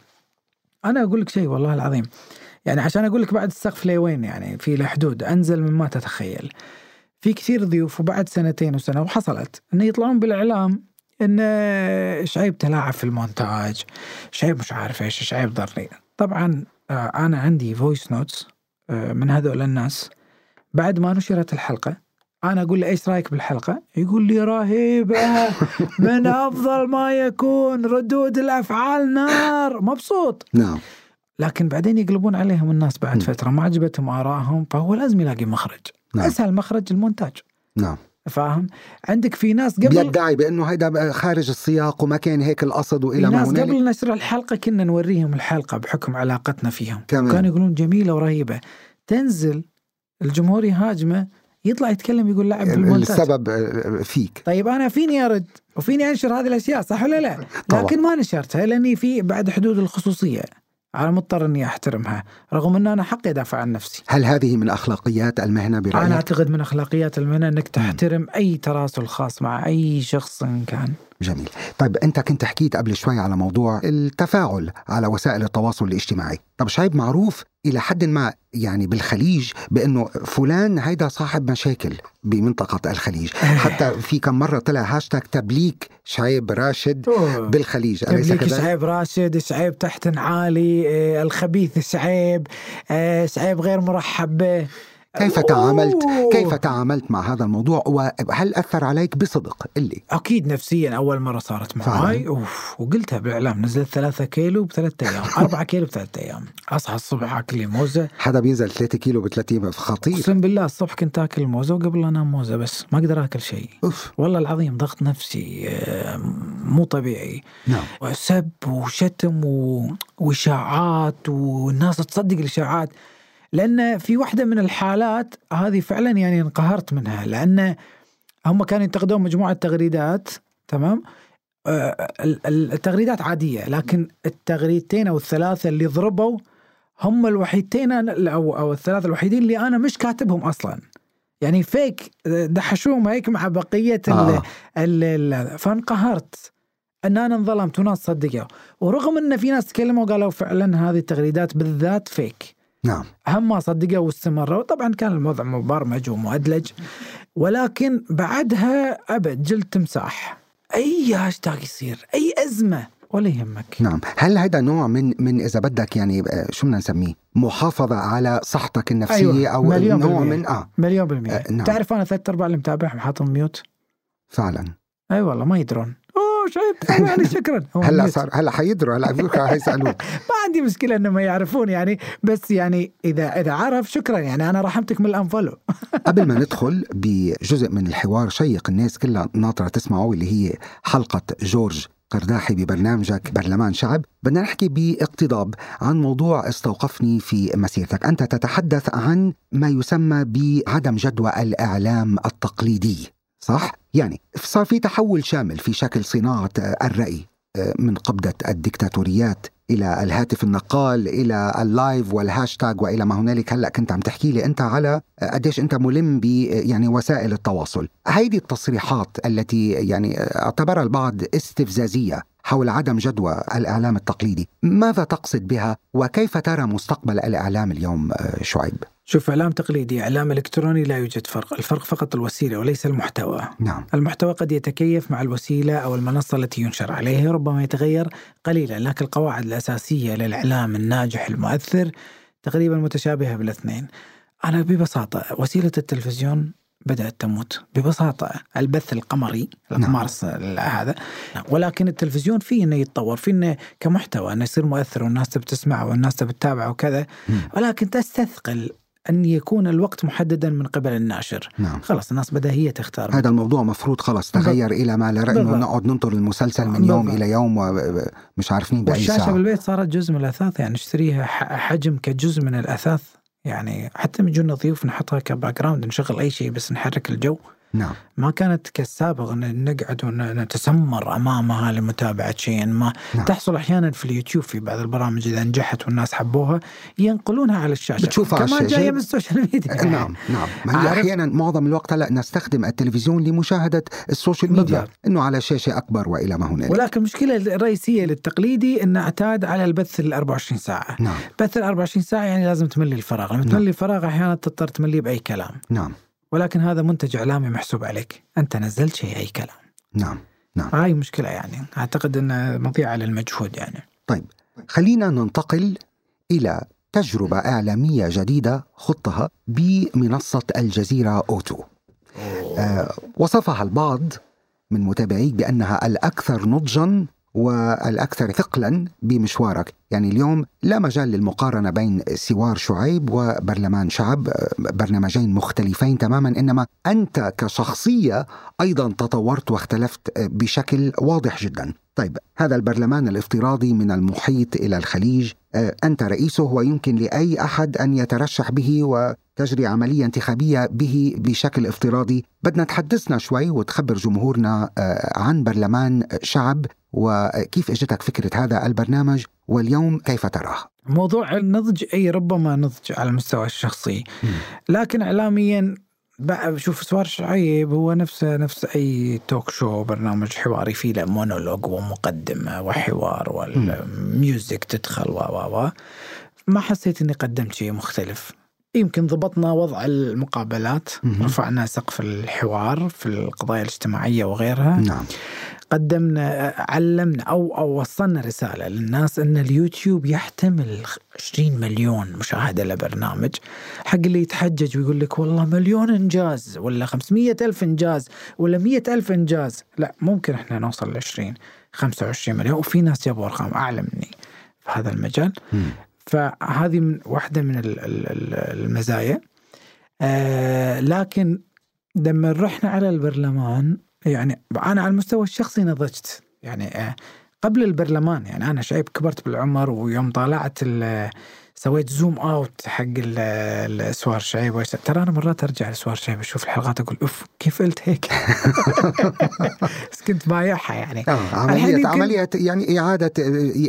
أنا أقول لك شيء والله العظيم. يعني عشان أقول لك بعد السقف لوين يعني في له حدود أنزل مما تتخيل. في كثير ضيوف وبعد سنتين وسنة وحصلت أنه يطلعون بالإعلام أن شعيب تلاعب في المونتاج شعيب مش عارف إيش شعيب ضرني طبعا آه، أنا عندي voice notes من هذول الناس. بعد ما نشرت الحلقة أنا أقول له إيش رأيك بالحلقة؟ يقول لي رهيبة من أفضل ما يكون ردود الأفعال نار. مبسوط. نعم. لكن بعدين يقلبون عليهم الناس بعد م. فترة ما عجبتهم آرائهم فهو لازم يلاقي مخرج. نعم. أسهل مخرج المونتاج. نعم. فاهم؟ عندك في ناس قبل بيدعي بأنه هيدا خارج السياق وما كان هيك القصد وإلى ما ناس قبل نشر الحلقة كنا نوريهم الحلقة بحكم علاقتنا فيهم. كمان. كانوا يقولون جميلة ورهيبة. تنزل الجمهور يهاجمه. يطلع يتكلم يقول لعب بالمونتاج السبب آه، فيك طيب أنا فيني ارد وفيني أنشر هذه الأشياء صح ولا لا؟ طبعا. لكن ما نشرتها لأني في بعد حدود الخصوصية أنا مضطر إني أحترمها رغم إن أنا حقي أدافع عن نفسي. هل هذه من أخلاقيات المهنة أنا برايك؟ أعتقد من أخلاقيات المهنة إنك تحترم أي تراسل خاص مع أي شخص إن كان. جميل طيب أنت كنت حكيت قبل شوي على موضوع التفاعل على وسائل التواصل الاجتماعي طب شعيب معروف إلى حد ما يعني بالخليج بأنه فلان هيدا صاحب مشاكل بمنطقة الخليج. [LAUGHS] حتى في كم مرة طلع هاشتاج تبليك شعيب راشد بالخليج. أليس تبليك؟ شعيب راشد شعيب تحت عالي آه، الخبيث شعيب آه، شعيب غير مرحب به. كيف تعاملت. كيف تعاملت مع هذا الموضوع؟ وهل أثر عليك بصدق اللي؟ أكيد نفسيا أول مرة صارت. معاي. أوف وقلتها بالاعلام نزلت ثلاثة كيلو بثلاثة أيام [LAUGHS] أربعة كيلو بثلاثة أيام. أصحى الصبح أكل لي موزة. حدا بينزل 3 كيلو ب 3 أيام خطير. أقسم بالله الصبح كنت آكل موزة وقبل أنام موزة بس ما أقدر آكل شيء. أوف. والله العظيم ضغط نفسي آه، مو طبيعي. نعم. وسب وشتم و- وإشاعات والناس تصدق الإشاعات. لأن في واحدة من الحالات هذه فعلا يعني انقهرت منها لأن هم كانوا ينتقدون مجموعة تغريدات تمام؟ آه، ال- ال- التغريدات عادية لكن التغريدتين أو الثلاثة اللي ضربوا هم الوحيدتين أنا- أو أو الثلاثة الوحيدين اللي أنا مش كاتبهم أصلا. يعني فيك دحشوهم هيك مع بقية ال آه. ال ال فانقهرت. أن أنا انظلمت وناس صدقوا. ورغم أن في ناس تكلموا وقالوا فعلا هذه التغريدات بالذات فيك نعم. هم ما صدقوا واستمروا طبعا كان الوضع مبرمج ومؤدلج ولكن بعدها أبد جلد تمساح. أي هاشتاج يصير؟ أي أزمة؟ ولا يهمك. نعم. هل هذا نوع من من إذا بدك يعني آه، شو بدنا نسميه؟ محافظة على صحتك النفسية أيوة، أو مليون نوع بالمية. من آه. مليون بالمية. آه، نعم. تعرف أنا ثلاث أرباع اللي متابعهم حاطهم ميوت؟ فعلا. أي والله ما يدرون. شايف تابعني شكرا. هلا. صار هلا حيدروا هلا حيسألوك. [LAUGHS] ما عندي مشكلة إنهم يعرفون يعني بس يعني اذا إذا عرف شكرا. يعني أنا رحمتك من الانفولو [LAUGHS] قبل ما ندخل بجزء من الحوار شيق الناس كلها ناطرة تسمعه اللي هي حلقة جورج قرداحي ببرنامجك برلمان شعب. بدنا نحكي باقتضاب عن موضوع استوقفني في مسيرتك. أنت تتحدث عن ما يسمى بعدم جدوى الإعلام التقليدي. صح؟ يعني صار في تحول شامل في شكل صناعة الرأي من قبضة الدكتاتوريات إلى الهاتف النقال إلى ال live والهاشتاج وإلى ما هنالك هلأ كنت عم تحكي لي أنت على قديش أنت ملم ب يعني وسائل التواصل هيدي التصريحات التي يعني أعتبرها البعض استفزازية حول عدم جدوى الإعلام التقليدي. ماذا تقصد بها وكيف ترى مستقبل الإعلام اليوم شعيب؟ شوف إعلام تقليدي إعلام إلكتروني لا يوجد فرق. الفرق فقط الوسيلة وليس المحتوى. نعم. المحتوى قد يتكيف مع الوسيلة أو المنصة التي ينشر عليها ربما يتغير قليلا لكن القواعد الأساسية للإعلام الناجح المؤثر تقريبا متشابهة بالاثنين. أنا ببساطة وسيلة التلفزيون بدأت تموت ببساطة. البث القمري الأقمار هذا. ولكن التلفزيون فيه أنه يتطور فيه أنه كمحتوى أنه يصير مؤثر والناس تبي تسمعه والناس تبي تتابعه وكذا. ولكن تستثقل أن يكون الوقت محددا من قبل الناشر. نعم. خلاص الناس بدأ هي تختار. هذا الموضوع مفروض خلص تغير إلى ما لا رأي. إنه بالضبط. نقعد ننطر المسلسل من يوم بالضبط. إلى يوم ومش عارفين بأي والشاشة ساعة. بالبيت صارت جزء من الأثاث يعني نشتريها ح- حجم كجزء من الأثاث. يعني حتى من يجونا ضيوف نحطها كباك جراوند نشغل أي شيء بس نحرك الجو. نعم ما كانت كالسابق أن نقعد ونتسمر امامها لمتابعه شيء ما نعم. نعم. تحصل أحيانا في اليوتيوب في بعض البرامج إذا نجحت والناس حبوها ينقلونها على الشاشة بتشوفها كمان الشاشة. جاية من ال social media [LAUGHS] نعم نعم ما هي؟ أحيانا معظم الوقت هلا نستخدم التلفزيون لمشاهدة ال social media بالضبط. إنه على شاشة أكبر وإلى ما هنالك ولكن المشكلة الرئيسية للتقليدي انه أعتاد على البث ال 24 ساعة نعم بث ال 24 ساعة يعني لازم تملي الفراغ لما نعم. تملي الفراغ أحيانا تضطر تمليه بأي كلام نعم ولكن هذا منتج إعلامي محسوب عليك. أنت نزلت شيء أي كلام. نعم هاي مشكلة يعني. أعتقد انه مضيعة للمجهود يعني. طيب خلينا ننتقل إلى تجربة إعلامية جديدة خضتها بمنصة الجزيرة أوتو. آه وصفها البعض من متابعيك بأنها الأكثر نضجا والأكثر ثقلا بمشوارك، يعني اليوم لا مجال للمقارنة بين سوار شعيب وبرلمان شعب، برنامجين مختلفين تماما إنما أنت كشخصية أيضا تطورت واختلفت بشكل واضح جدا. طيب هذا البرلمان الافتراضي من المحيط إلى الخليج. آه، أنت رئيسه ويمكن لأي أحد أن يترشح به وتجري عملية انتخابية به بشكل افتراضي. بدنا تحدثنا شوي وتخبر جمهورنا آه، عن برلمان شعب وكيف إجتك فكرة هذا البرنامج واليوم كيف تراه؟ موضوع النضج أي ربما نضج على المستوى الشخصي. لكن اعلاميا بقى شوف سوار شعيب هو نفسه نفس أي talk show برنامج حواري فيه له مونولوج ومقدمة وحوار وال music تدخل و و و. ما حسيت إني قدمت شيء مختلف. يمكن ضبطنا وضع المقابلات. رفعنا سقف الحوار في القضايا الاجتماعية وغيرها. نعم. قدمنا علمنا أو أو وصلنا رسالة للناس إن اليوتيوب يحتمل 20 مليون مشاهدة لبرنامج. حق اللي يتحجج ويقول لك والله مليون إنجاز ولا 500 ألف إنجاز ولا 100 ألف إنجاز. لا ممكن إحنا نوصل ل 20 25 مليون. وفي ناس جابوا أرقام أعلى مني في هذا المجال. فهذه من واحدة من ال- ال- ال- المزايا. آه لكن لما رحنا على البرلمان يعني أنا على المستوى الشخصي نضجت. يعني آه قبل البرلمان يعني أنا شايب كبرت بالعمر ويوم طالعت ال- سويت zoom out حق ال- ال- سوار شعيب ترى أنا مرات أرجع لسوار شعيب أشوف الحلقات أقول أوف كيف قلت هيك؟ [LAUGHS] بس كنت بايعها يعني. آه يمكن- عملية يعني إعادة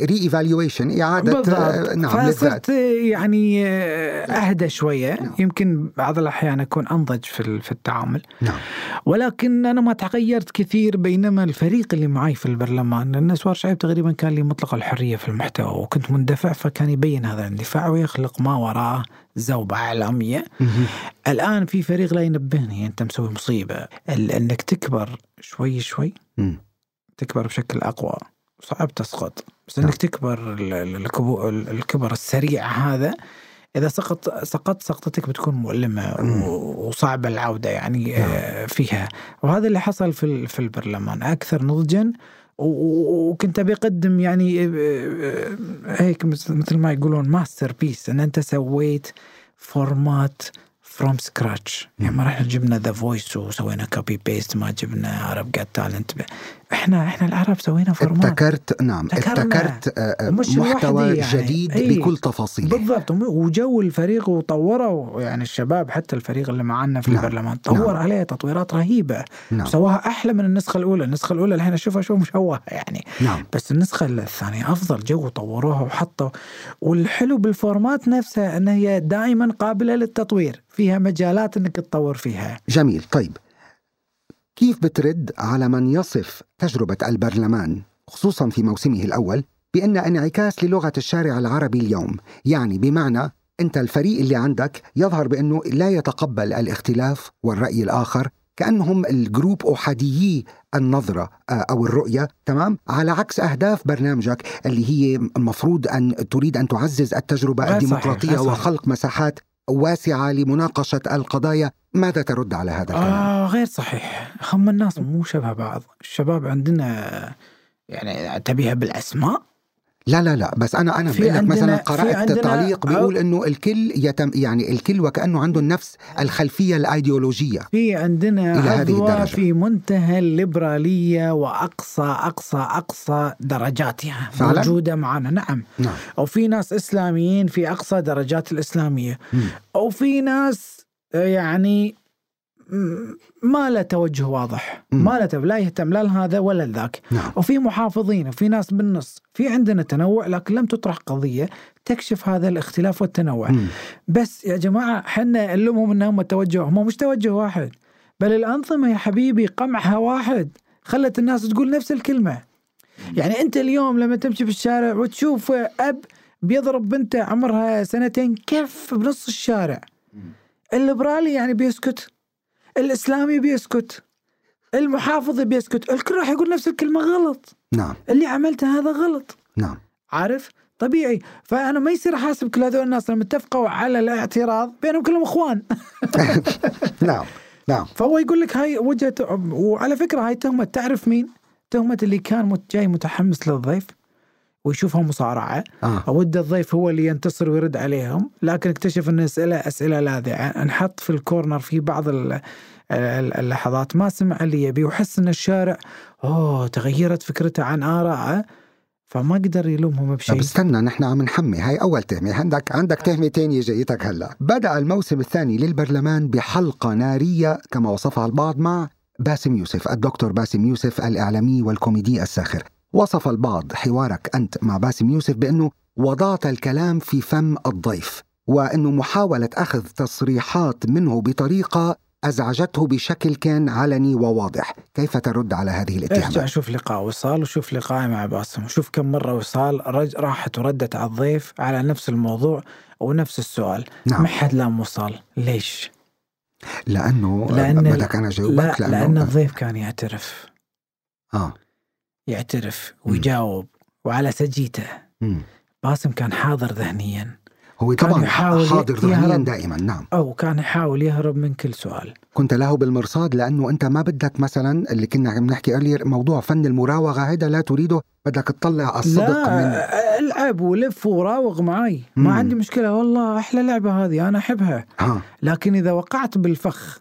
re-evaluation إعادة آه، بالضبط نعم للذات. فصرت يعني آه، أهدى شوية. نعم. يمكن بعض الأحيان أكون أنضج في في التعامل. نعم. ولكن أنا ما تغيرت كثير بينما الفريق اللي معي في البرلمان لأن سوار شعيب تقريبا كان لي مطلق الحرية في المحتوى وكنت مندفع فكان يبين هذا الاندفاع. ويخلق ما وراءه زوبعه اعلاميه مهم. الآن في فريق لا ينبهني أنت مسوي مصيبة ال- إنك تكبر شوي شوي مم. تكبر بشكل أقوى صعب تسقط بس نعم. إنك تكبر الكبر السريع هذا إذا سقط سقطت سقطتك بتكون مؤلمة وصعبه العودة يعني نعم. آه، فيها وهذا اللي حصل في ال- في البرلمان أكثر نضجا وكنت أبي أقدم يعني آه، آه، هيك مثل ما يقولون masterpiece إن أنت سويت format from scratch يعني ما رحنا جبنا ذا فويس وسوينا copy paste ما جبنا عرب جات تالنت إحنا إحنا العرب سوينا format ابتكرت نعم. ابتكرت آه، آه، محتوى يعني. جديد أي. بكل تفاصيله. بالضبط. وجو الفريق وطوروا يعني الشباب حتى الفريق اللي معنا في نعم. البرلمان طور نعم. عليه تطويرات رهيبة. نعم. سواها أحلى من النسخة الأولى. النسخة الأولى الحين اشوفها شو مشوهة يعني. نعم. بس النسخة الثانية أفضل. جو طوروها وحطوا والحلو بال format نفسها أنها هي دائما قابلة للتطوير. فيها مجالات أنك تطور فيها. جميل. طيب كيف بترد على من يصف تجربة البرلمان خصوصا في موسمه الأول بأن انعكاس للغة الشارع العربي اليوم؟ يعني بمعنى أنت الفريق اللي عندك يظهر بأنه لا يتقبل الاختلاف والرأي الآخر كأنهم الجروب أحاديي النظرة آه، أو الرؤية تمام؟ على عكس أهداف برنامجك اللي هي المفروض أن تريد أن تعزز التجربة الديمقراطية صحيح. وخلق مساحات واسعة لمناقشة القضايا. ماذا ترد على هذا الكلام؟ آه غير صحيح. هم الناس مو شبه بعض. الشباب عندنا يعني تبيها بالأسماء لا لا لا بس أنا أنا في بقول لك مثلا عندنا- في قرات عندنا تعليق بيقول إنه الكل يتم يعني الكل وكأنه عنده نفس الخلفية الأيديولوجية في عندنا إلى هذه عضوة الدرجة. في منتهى الليبرالية وأقصى أقصى أقصى درجاتها فعلاً؟ موجودة معنا نعم نعم أو في ناس إسلاميين في أقصى درجات الإسلامية مم. أو في ناس يعني ما له توجه واضح. مم. ما له لا يهتم لا لهذا ولا لذاك. نعم. وفي محافظين وفي ناس بالنص. في عندنا تنوع لكن لم تطرح قضية تكشف هذا الاختلاف والتنوع. مم. بس يا جماعة حنا نلومهم إنهم توجه هم مش توجه واحد. بل الأنظمة يا حبيبي قمعها واحد. خلت الناس تقول نفس الكلمة. يعني أنت اليوم لما تمشي في الشارع وتشوف أب بيضرب بنته عمرها سنتين كف بنص الشارع. الليبرالي يعني بيسكت. الإسلامي بيسكت المحافظ بيسكت الكل راح يقول نفس الكلمة غلط. نعم. اللي عملته هذا غلط. نعم. عارف؟ طبيعي. فأنا ما يصير احاسب كل هذول الناس لما اتفقوا على الاعتراض بينهم كلهم إخوان. [LAUGHS] نعم نعم. فهو يقول لك هاي وجهة وعلى فكرة هاي تهمة تعرف مين؟ تهمة اللي كان جاي متحمس للضيف. ويشوفها مصارعة. آه. ود الضيف هو اللي ينتصر ويرد عليهم. لكن اكتشف ان أسئلة أسئلة لاذعة. انحط في ال corner في بعض ال- ال- اللحظات. ما سمع اللي يبي وحس إن الشارع أوه تغيرت فكرته عن آرائه. فما قدر يلومهم طب بشيء. استنى نحن عم نحمي. هاي أول تهمة. عندك عندك تهمة تانية جايتك هلا. بدأ الموسم الثاني للبرلمان بحلقة نارية كما وصفها البعض مع باسم يوسف الدكتور باسم يوسف الإعلامي والكوميدي الساخر. وصف البعض حوارك أنت مع باسم يوسف بأنه وضعت الكلام في فم الضيف وأنه محاولة أخذ تصريحات منه بطريقة أزعجته بشكل كان علني وواضح. كيف ترد على هذه ارجع الاتهامات؟ شوف لقاء وصال وشوف لقائي مع باسم. وشوف كم مرة وصال رج راحت وردت على الضيف على نفس الموضوع ونفس السؤال. نعم. ما حد لام وصال. ليش؟ لأنه لأن بدك أنا لا جاوبك لأن الضيف كان يعترف. آه. يعترف. ويجاوب وعلى سجيته. باسم كان حاضر ذهنيا هو كان طبعا يحاول حاضر ذهنيا يهرب. دائما نعم أو كان يحاول يهرب من كل سؤال كنت له بالمرصاد لأنه أنت ما بدك مثلا اللي كنا عم نحكي earlier موضوع فن المراوغة هذا لا تريده بدك تطلع الصدق من لا العب ولف وراوغ معي مم. ما عندي مشكلة والله أحلى لعبة هذه أنا أحبها ها لكن إذا وقعت بالفخ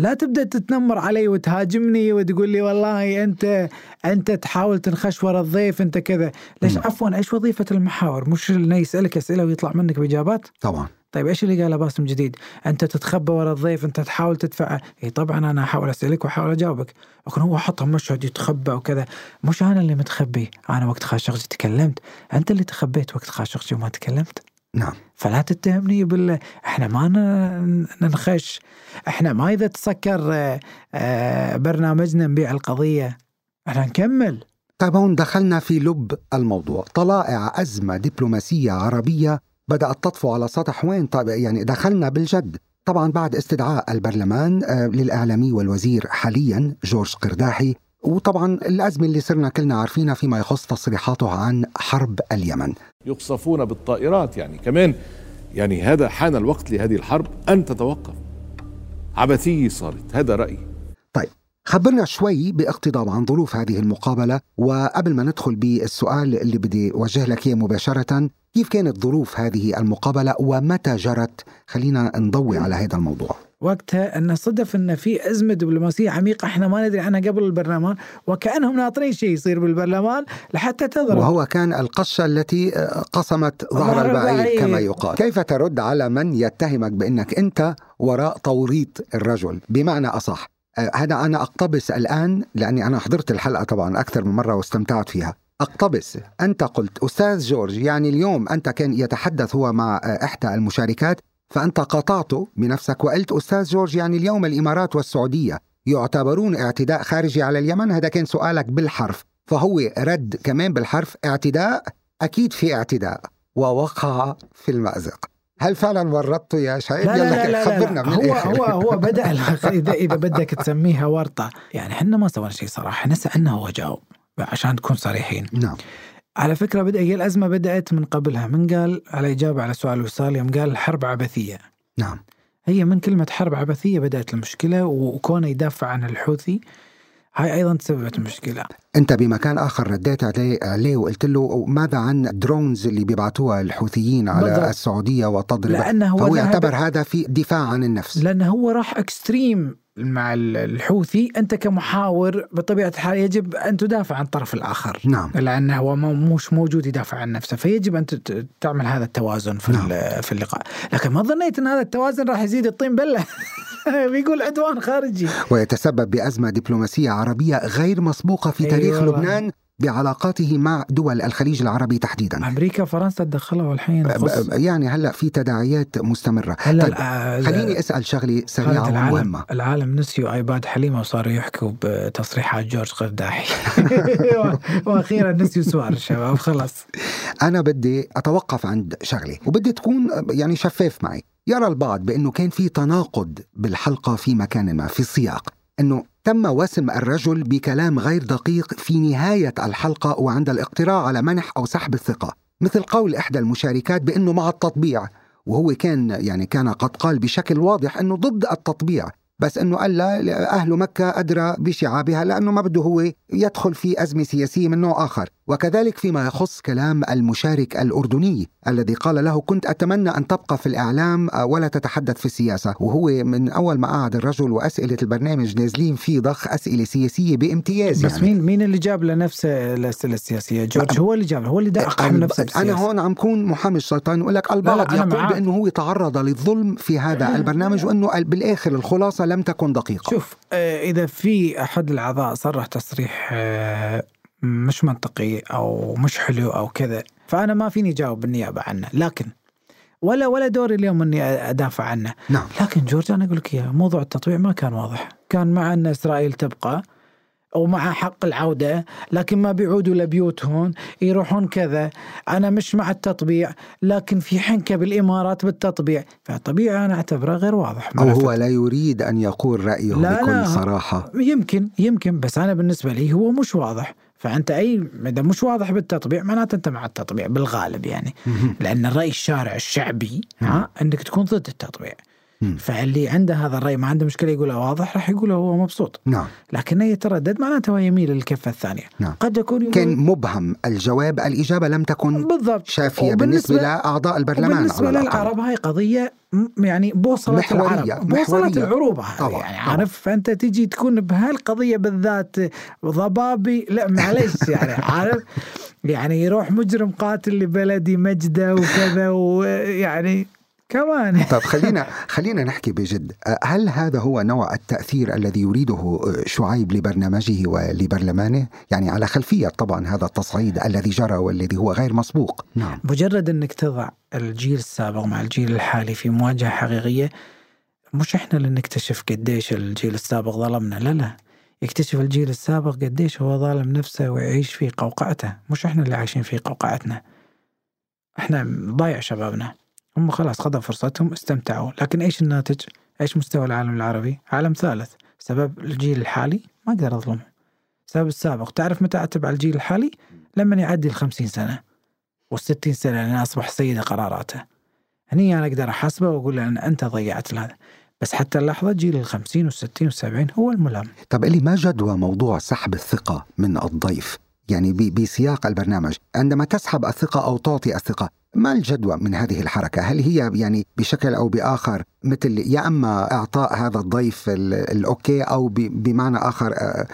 لا تبدأ تتنمر علي وتهاجمني وتقول لي والله أنت أنت تحاول تنخش ورا الضيف أنت كذا. ليش؟ مم. عفوا إيش وظيفة المحاور؟ مش إنه يسألك أسئلة ويطلع منك بإجابات؟ طبعا. طيب إيش اللي قاله باسم جديد؟ أنت تتخبى ورا الضيف أنت تحاول تدفع. إي طبعا أنا أحاول أسألك وأحاول أجاوبك. لكن هو حطها مشهد يتخبى وكذا. مش أنا اللي متخبي. أنا وقت خاشقجي تكلمت. أنت اللي تخبيت وقت خاشقجي وما تكلمت. نعم. فلا تتهمني بال إحنا ما ننخش. إحنا ما إذا تسكر آه، برنامجنا نبيع القضية إحنا نكمل. طيب هون دخلنا في لب الموضوع. طلائع أزمة دبلوماسية عربية بدأت تطفو على سطح وين؟ طيب يعني دخلنا بالجد. طبعا بعد استدعاء البرلمان آه، للإعلامي والوزير حاليا جورج قرداحي. وطبعا الأزمة اللي صرنا كلنا عارفينها فيما يخص تصريحاته عن حرب اليمن. يقصفون بالطائرات. يعني كمان يعني هذا حان الوقت لهذه الحرب أن تتوقف. عبثيه صارت. هذا رأيي. طيب خبرنا شوي باقتضاب عن ظروف هذه المقابلة. وقبل ما ندخل بالسؤال اللي بدي أوجه لك إياه مباشرة كيف كانت ظروف هذه المقابلة ومتى جرت؟ خلينا نضوي على هذا الموضوع. وقتها أن صدف أن في أزمة دبلوماسية عميقة. إحنا ما ندري عنها قبل البرلمان وكأنهم ناطرين شيء يصير بالبرلمان لحتى تضرب وهو كان القشة التي آه، قصمت ظهر البعير. كما يقال. كيف ترد على من يتهمك بأنك أنت وراء توريط الرجل؟ بمعنى أصح آه، هذا أنا أقتبس الآن لأني أنا حضرت الحلقة طبعا أكثر من مرة واستمتعت فيها. أقتبس. أنت قلت أستاذ جورج يعني اليوم أنت كان يتحدث هو مع آه، إحدى المشاركات. فأنت قاطعته بنفسك وقلت أستاذ جورج يعني اليوم الإمارات والسعودية يعتبرون اعتداء خارجي على اليمن؟ هذا كان سؤالك بالحرف. فهو رد كمان بالحرف اعتداء أكيد في اعتداء. ووقع في المأزق. هل فعلا ورطته يا شاهد؟ لا لا لا, لا, خبرنا لا. من هو الآخر. هو هو بدأ اذا إذا بدك تسميها ورطه يعني إحنا ما سوينا شيء صراحة. إحنا سالنا هو جاوب عشان نكون صريحين. نعم. على فكرة بدأ هي الازمه بدأت من قبلها. من قال على إجابة على سؤال وصال يوم قال حرب عبثية. نعم. هي من كلمة حرب عبثية بدأت المشكلة وكونه يدافع عن الحوثي هاي أيضا تسببت المشكلة أنت بمكان آخر رديت عليه, عليه وقلت له ماذا عن الدرونز اللي بيبعتوها الحوثيين على بالضبط. السعودية وتضرب؟ لأنه هو فهو يعتبر هذا في دفاع عن النفس. لأنه هو راح اكستريم مع ال- الحوثي أنت كمحاور بطبيعة الحال يجب أن تدافع عن الطرف الآخر. نعم. لأنه هو مش موجود يدافع عن نفسه فيجب أن تعمل هذا التوازن في نعم. في اللقاء. لكن ما ظنيت أن هذا التوازن راح يزيد الطين بلة. [LAUGHS] بيقول عدوان خارجي. ويتسبب بأزمة دبلوماسية عربية غير مسبوقة في تاريخ أيوة. لبنان. بعلاقاته مع دول الخليج العربي تحديدا. أمريكا وفرنسا تدخلوا الحين ب- خص- ب- يعني هلا في تداعيات مستمرة. هلا طيب خليني أسأل شغلة سريعة العالم ومهمة. العالم نسيوا آيباد حليمة وصاروا يحكوا بتصريحات جورج قرداحي [LAUGHS] وأخيرا نسيوا سؤال الشباب خلاص. أنا بدي أتوقف عند شغلة وبدي تكون يعني شفاف معي. يرى البعض بأنه كان في تناقض بالحلقة في مكان ما في السياق. أنه تم وسم الرجل بكلام غير دقيق في نهاية الحلقة وعند الاقتراع على منح أو سحب الثقة مثل قول إحدى المشاركات بأنه مع التطبيع وهو كان يعني كان قد قال بشكل واضح أنه ضد التطبيع بس أنه قال لا أهل مكة أدرى بشعابها لأنه ما بده هو يدخل في أزمة سياسية من نوع آخر، وكذلك فيما يخص كلام المشارك الأردني الذي قال له كنت أتمنى أن تبقى في الإعلام ولا تتحدث في السياسة، وهو من أول ما قعد الرجل وأسئلة البرنامج نازلين في ضخ أسئلة سياسية بامتياز بس يعني. مين مين اللي جاب لنفسه الأسئلة السياسية؟ جورج هو اللي جاب هو اللي دقق من نفسه بالسياسة. هون عم كون محامي الشيطان واقول لك البعض أنا يقول. بأنه هو تعرض للظلم في هذا [LAUGHS] البرنامج وأنه بالآخر الخلاصة لم تكن دقيقة شوف آه، إذا في أحد الأعضاء صرح تصريح آه، مش منطقي أو مش حلو أو كذا فأنا ما فيني أجاوب بالنيابة عنه. لكن ولا ولا دوري اليوم إني أدافع عنه. نعم. لكن جورج أنا أقول لك اياها موضوع التطبيع ما كان واضح. كان مع أن إسرائيل تبقى ومع حق العودة لكن ما بيعودوا لبيوتهم يروحون كذا. أنا مش مع التطبيع لكن في حنكة بالإمارات بالتطبيع. فطبيعي أنا أعتبره غير واضح. أو مع هو لا يريد أن يقول رأيه لا، بكل لا. صراحة. يمكن يمكن بس أنا بالنسبة لي هو مش واضح. فأنت أي إذا مش واضح بالتطبيع معناته أنت مع التطبيع بالغالب يعني. لأن الراي الشارع الشعبي ها انك تكون ضد التطبيع. فاللي عنده هذا الرأي ما عنده مشكلة يقوله واضح راح يقوله هو مبسوط نعم لكنه يتردد معناته هو يميل للكفة الثانية نعم. قد يكون يقول كان مبهم الجواب الإجابة لم تكن بالضبط شافية بالنسبة لأعضاء البرلمان وبالنسبة الأقل. للعرب هاي قضية يعني بوصلة محورية، العرب بوصلة محورية. العروبة طبعاً، يعني. عارف فأنت تجي تكون بهالقضية بالذات ضبابي لا معلش يعني عارف يعني يروح مجرم قاتل لبلدي مجدة وكذا ويعني كمان. [LAUGHS] طيب خلينا خلينا نحكي بجد. هل هذا هو نوع التأثير الذي يريده شعيب لبرنامجه ولبرلمانه؟ يعني على خلفية طبعا هذا التصعيد الذي جرى والذي هو غير مسبوق. نعم. مجرد أنك تضع الجيل السابق مع الجيل الحالي في مواجهة حقيقية مش إحنا اللي نكتشف قديش الجيل السابق ظلمنا. لا لا. يكتشف الجيل السابق قديش هو ظالم نفسه ويعيش في قوقعته. مش إحنا اللي عايشين في قوقعتنا. إحنا ضايع شبابنا. هم خلاص خذوا فرصتهم استمتعوا. لكن إيش الناتج؟ إيش مستوى العالم العربي؟ عالم ثالث. سبب الجيل الحالي؟ ما أقدر أظلمه. سبب السابق. تعرف متى اعتب على الجيل الحالي؟ لما يعدي الخمسين سنة. والستين سنة لأن أصبح سيد قراراته. هني أنا أقدر أحاسبه وأقول له أن أنت ضيعت هذا بس حتى اللحظة جيل الخمسين والستين والسبعين هو الملام طب اللي ما جدوى موضوع سحب الثقة من الضيف؟ يعني بسياق البرنامج. عندما تسحب الثقة أو تعطي الثقة ما الجدوى من هذه الحركة؟ هل هي يعني بشكل أو بآخر مثل يا أما إعطاء هذا الضيف ال- الأوكي أو بمعنى آخر آه،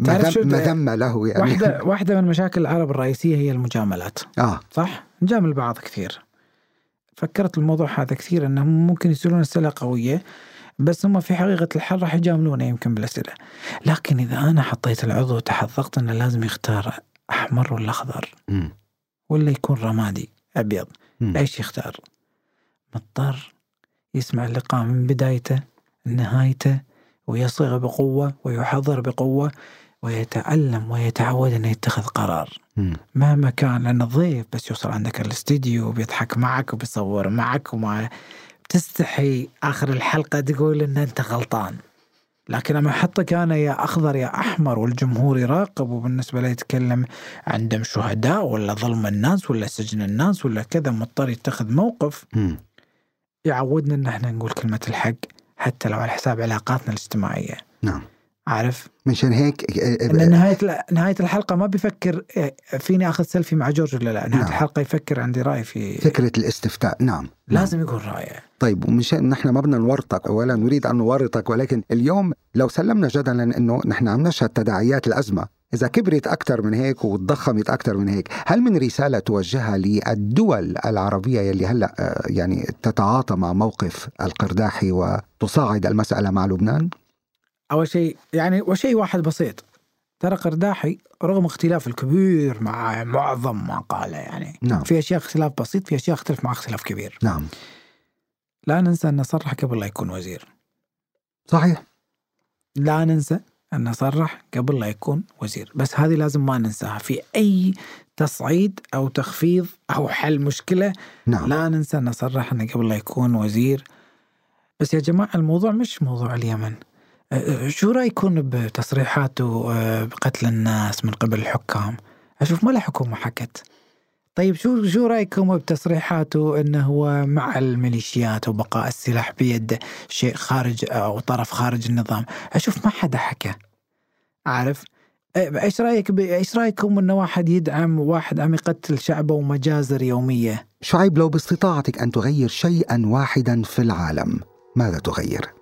مذمة له يعني. واحدة [LAUGHS] واحدة من مشاكل العرب الرئيسية هي المجاملات. آه. صح؟ نجامل بعض كثير. فكرت الموضوع هذا كثير أنهم ممكن يصيرون أسئلة قوية بس هم في حقيقة الحل راح يجاملونا يمكن بالأسئلة. لكن إذا أنا حطيت العضو ضغط أنه لازم يختار أحمر ولا أخضر. ولا يكون رمادي أبيض. إيش يختار؟ مضطر يسمع اللقاء من بدايته لنهايته ويصيغ بقوة ويحضر بقوة ويتعلم ويتعود إنه يتخذ قرار مم. مهما كان لأن الضيف بس يوصل عندك الاستديو وبيضحك معك وبيصور معك وما بتستحي آخر الحلقة تقول إن أنت غلطان لكن لما احطك أنا يا أخضر يا أحمر والجمهور يراقب وبالنسبة له يتكلم عن دم شهداء ولا ظلم الناس ولا سجن الناس ولا كذا مضطر يتخذ موقف. يعودنا إن إحنا نقول كلمة الحق حتى لو على حساب علاقاتنا الاجتماعية نعم عارف مشان هيك ان نهاية نهاية الحلقة ما بيفكر إيه، فيني آخذ سيلفي مع جورج ولا لا نهاية نعم. الحلقة يفكر عندي رأي في فكرة الاستفتاء نعم. لازم يكون رايه طيب ومشان نحن ما بدنا نورطك ولا نريد أن نورطك ولكن اليوم لو سلمنا جدلا إنه نحن عم نشهد تداعيات الأزمة إذا كبرت أكثر من هيك وتضخمت أكثر من هيك هل من رسالة توجهها للدول العربية يلي هلأ آه، يعني تتعاطى مع موقف القرداحي وتصاعد المسألة مع لبنان أول شيء يعني وشيء واحد بسيط. ترى قرداحي رغم اختلاف الكبير مع معظم ما قاله يعني نعم. في أشياء اختلاف بسيط في أشياء اختلف مع اختلاف كبير. نعم. لا ننسى انه صرح قبل لا يكون وزير. صحيح. لا ننسى أنه صرح قبل لا يكون وزير. بس هذه لازم ما ننساها. في أي تصعيد أو تخفيض أو حل مشكلة نعم. لا ننسى أنه صرح أنه قبل لا يكون وزير. بس يا جماعة الموضوع مش موضوع اليمن. شو رأيكم بتصريحاته أه، بقتل الناس من قبل الحكام؟ أشوف ما له حكومة حكت طيب شو شو رأيكم بتصريحاته انه هو مع الميليشيات وبقاء السلاح بيده شيء خارج أو طرف خارج النظام؟ أشوف ما حدا حكى. عارف؟ إيش رأيك. إيش رأيكم انه واحد يدعم وواحد عم يقتل شعبه ومجازر يومية؟ شعيب لو باستطاعتك أن تغير شيئا واحدا في العالم ماذا تغير؟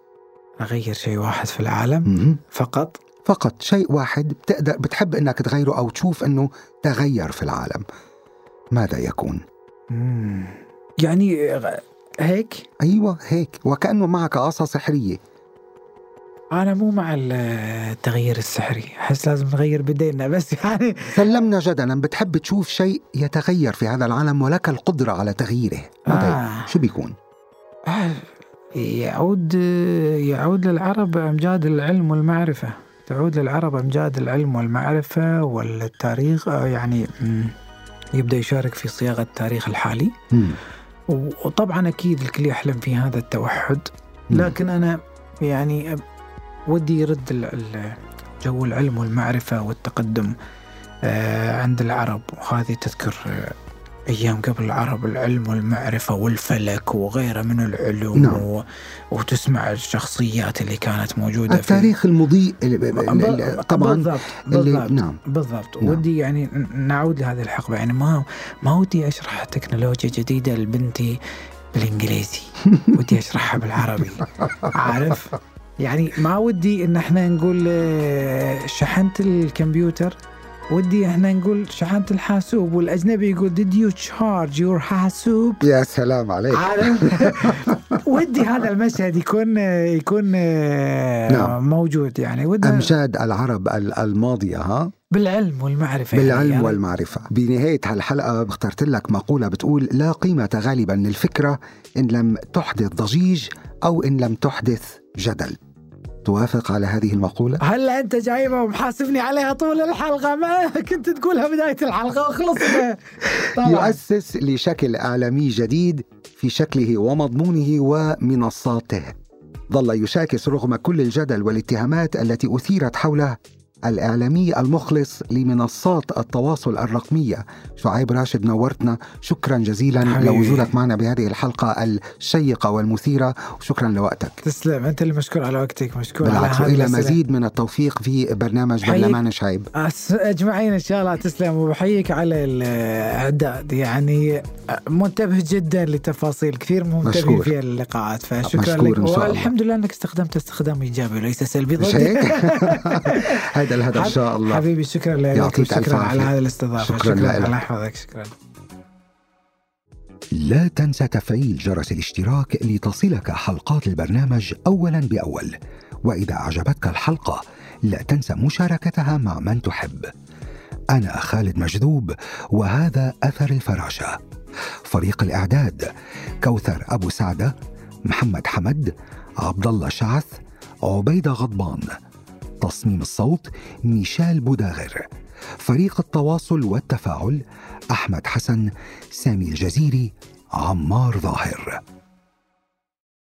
أغير شيء واحد في العالم مم. فقط. فقط. شيء واحد بتقدر بتحب إنك تغيره أو تشوف إنه تغير في العالم. ماذا يكون؟ مم. يعني هيك؟ أيوه هيك. وكأنه معك عصا سحرية. أنا مو مع التغيير السحري. أحس لازم نغير بدينا بس يعني سلمنا جدلا. بتحب تشوف شيء يتغير في هذا العالم ولك القدرة على تغييره. آه. شو بيكون؟ آه، يعود يعود للعرب امجاد العلم والمعرفة تعود للعرب امجاد العلم والمعرفة والتاريخ آه، يعني مم، يبدأ يشارك في صياغة التاريخ الحالي. وطبعا أكيد الكل يحلم في هذا التوحد. لكن أنا يعني ودي يرد جو العلم والمعرفة والتقدم آه، عند العرب وهذه تذكر أيام قبل العرب العلم والمعرفة والفلك وغيره من العلوم نعم. و... وتسمع الشخصيات اللي كانت موجودة التاريخ المضيء ال- ال- في ال- ال- طبعا بالضبط اللي بالضبط نعم. بالضبط. نعم. ودي يعني نعود لهذه الحقبة. يعني ما ما ودي أشرح تكنولوجيا جديدة لبنتي بالإنجليزي. [LAUGHS] ودي أشرحها بالعربي. عارف؟ يعني ما ودي إن إحنا نقول آه، شحنت الكمبيوتر. ودي إحنا نقول شحنت الحاسوب والأجنبي يقول did you charge your حاسوب? يا سلام عليك. [LAUGHS] ودي هذا المشهد يكون يكون آه، نعم. موجود يعني. ودي أمجاد العرب ال- الماضية ها؟ بالعلم والمعرفة. بالعلم يعني. والمعرفة. بنهاية هالحلقة اخترت لك مقولة بتقول لا قيمة غالبا للفكرة إن لم تحدث ضجيج أو إن لم تحدث جدل. توافق على هذه المقولة؟ هلا انت جايبها ومحاسبني عليها طول الحلقة. ما كنت تقولها بداية الحلقة وخلصنا يؤسس لشكل إعلامي جديد في شكله ومضمونه ومنصاته. ظل يشاكس رغم كل الجدل والاتهامات التي أثيرت حوله الإعلامي المخلص لمنصات التواصل الرقمية شعيب راشد نورتنا شكرا جزيلا حبيبي. لوجودك معنا بهذه الحلقة الشيقة والمثيرة وشكرا لوقتك تسلم أنت اللي مشكور على وقتك مشكور على بالعكس إلى. مزيد من التوفيق في برنامج. برلمان شعيب أجمعين إن شاء الله تسلم وبحييك على الاعداد يعني منتبه جدا لتفاصيل كثير منتبه. في اللقاءات فشكرا لك إن. والحمد لله إنك استخدمت استخدام إيجابي وليس سلبي ضدي؟ [LAUGHS] هذا الهدف إن شاء الله. حبيبي شكرا لك. يعطيك وشكرا على. هذه الاستضافة. شكراً شكرا. الله يحفظك شكرا. لا تنسى تفعيل جرس الاشتراك لتصلك حلقات البرنامج اولا بأول. وإذا أعجبتك الحلقة لا تنسى مشاركتها مع من تحب. أنا خالد مجذوب وهذا أثر الفراشة. فريق الإعداد كوثر أبو سعدة محمد حمد عبد الله شعث عبيده غضبان. تصميم الصوت ميشيل بوداغر فريق التواصل والتفاعل أحمد حسن سامي الجزيري عمار ظاهر.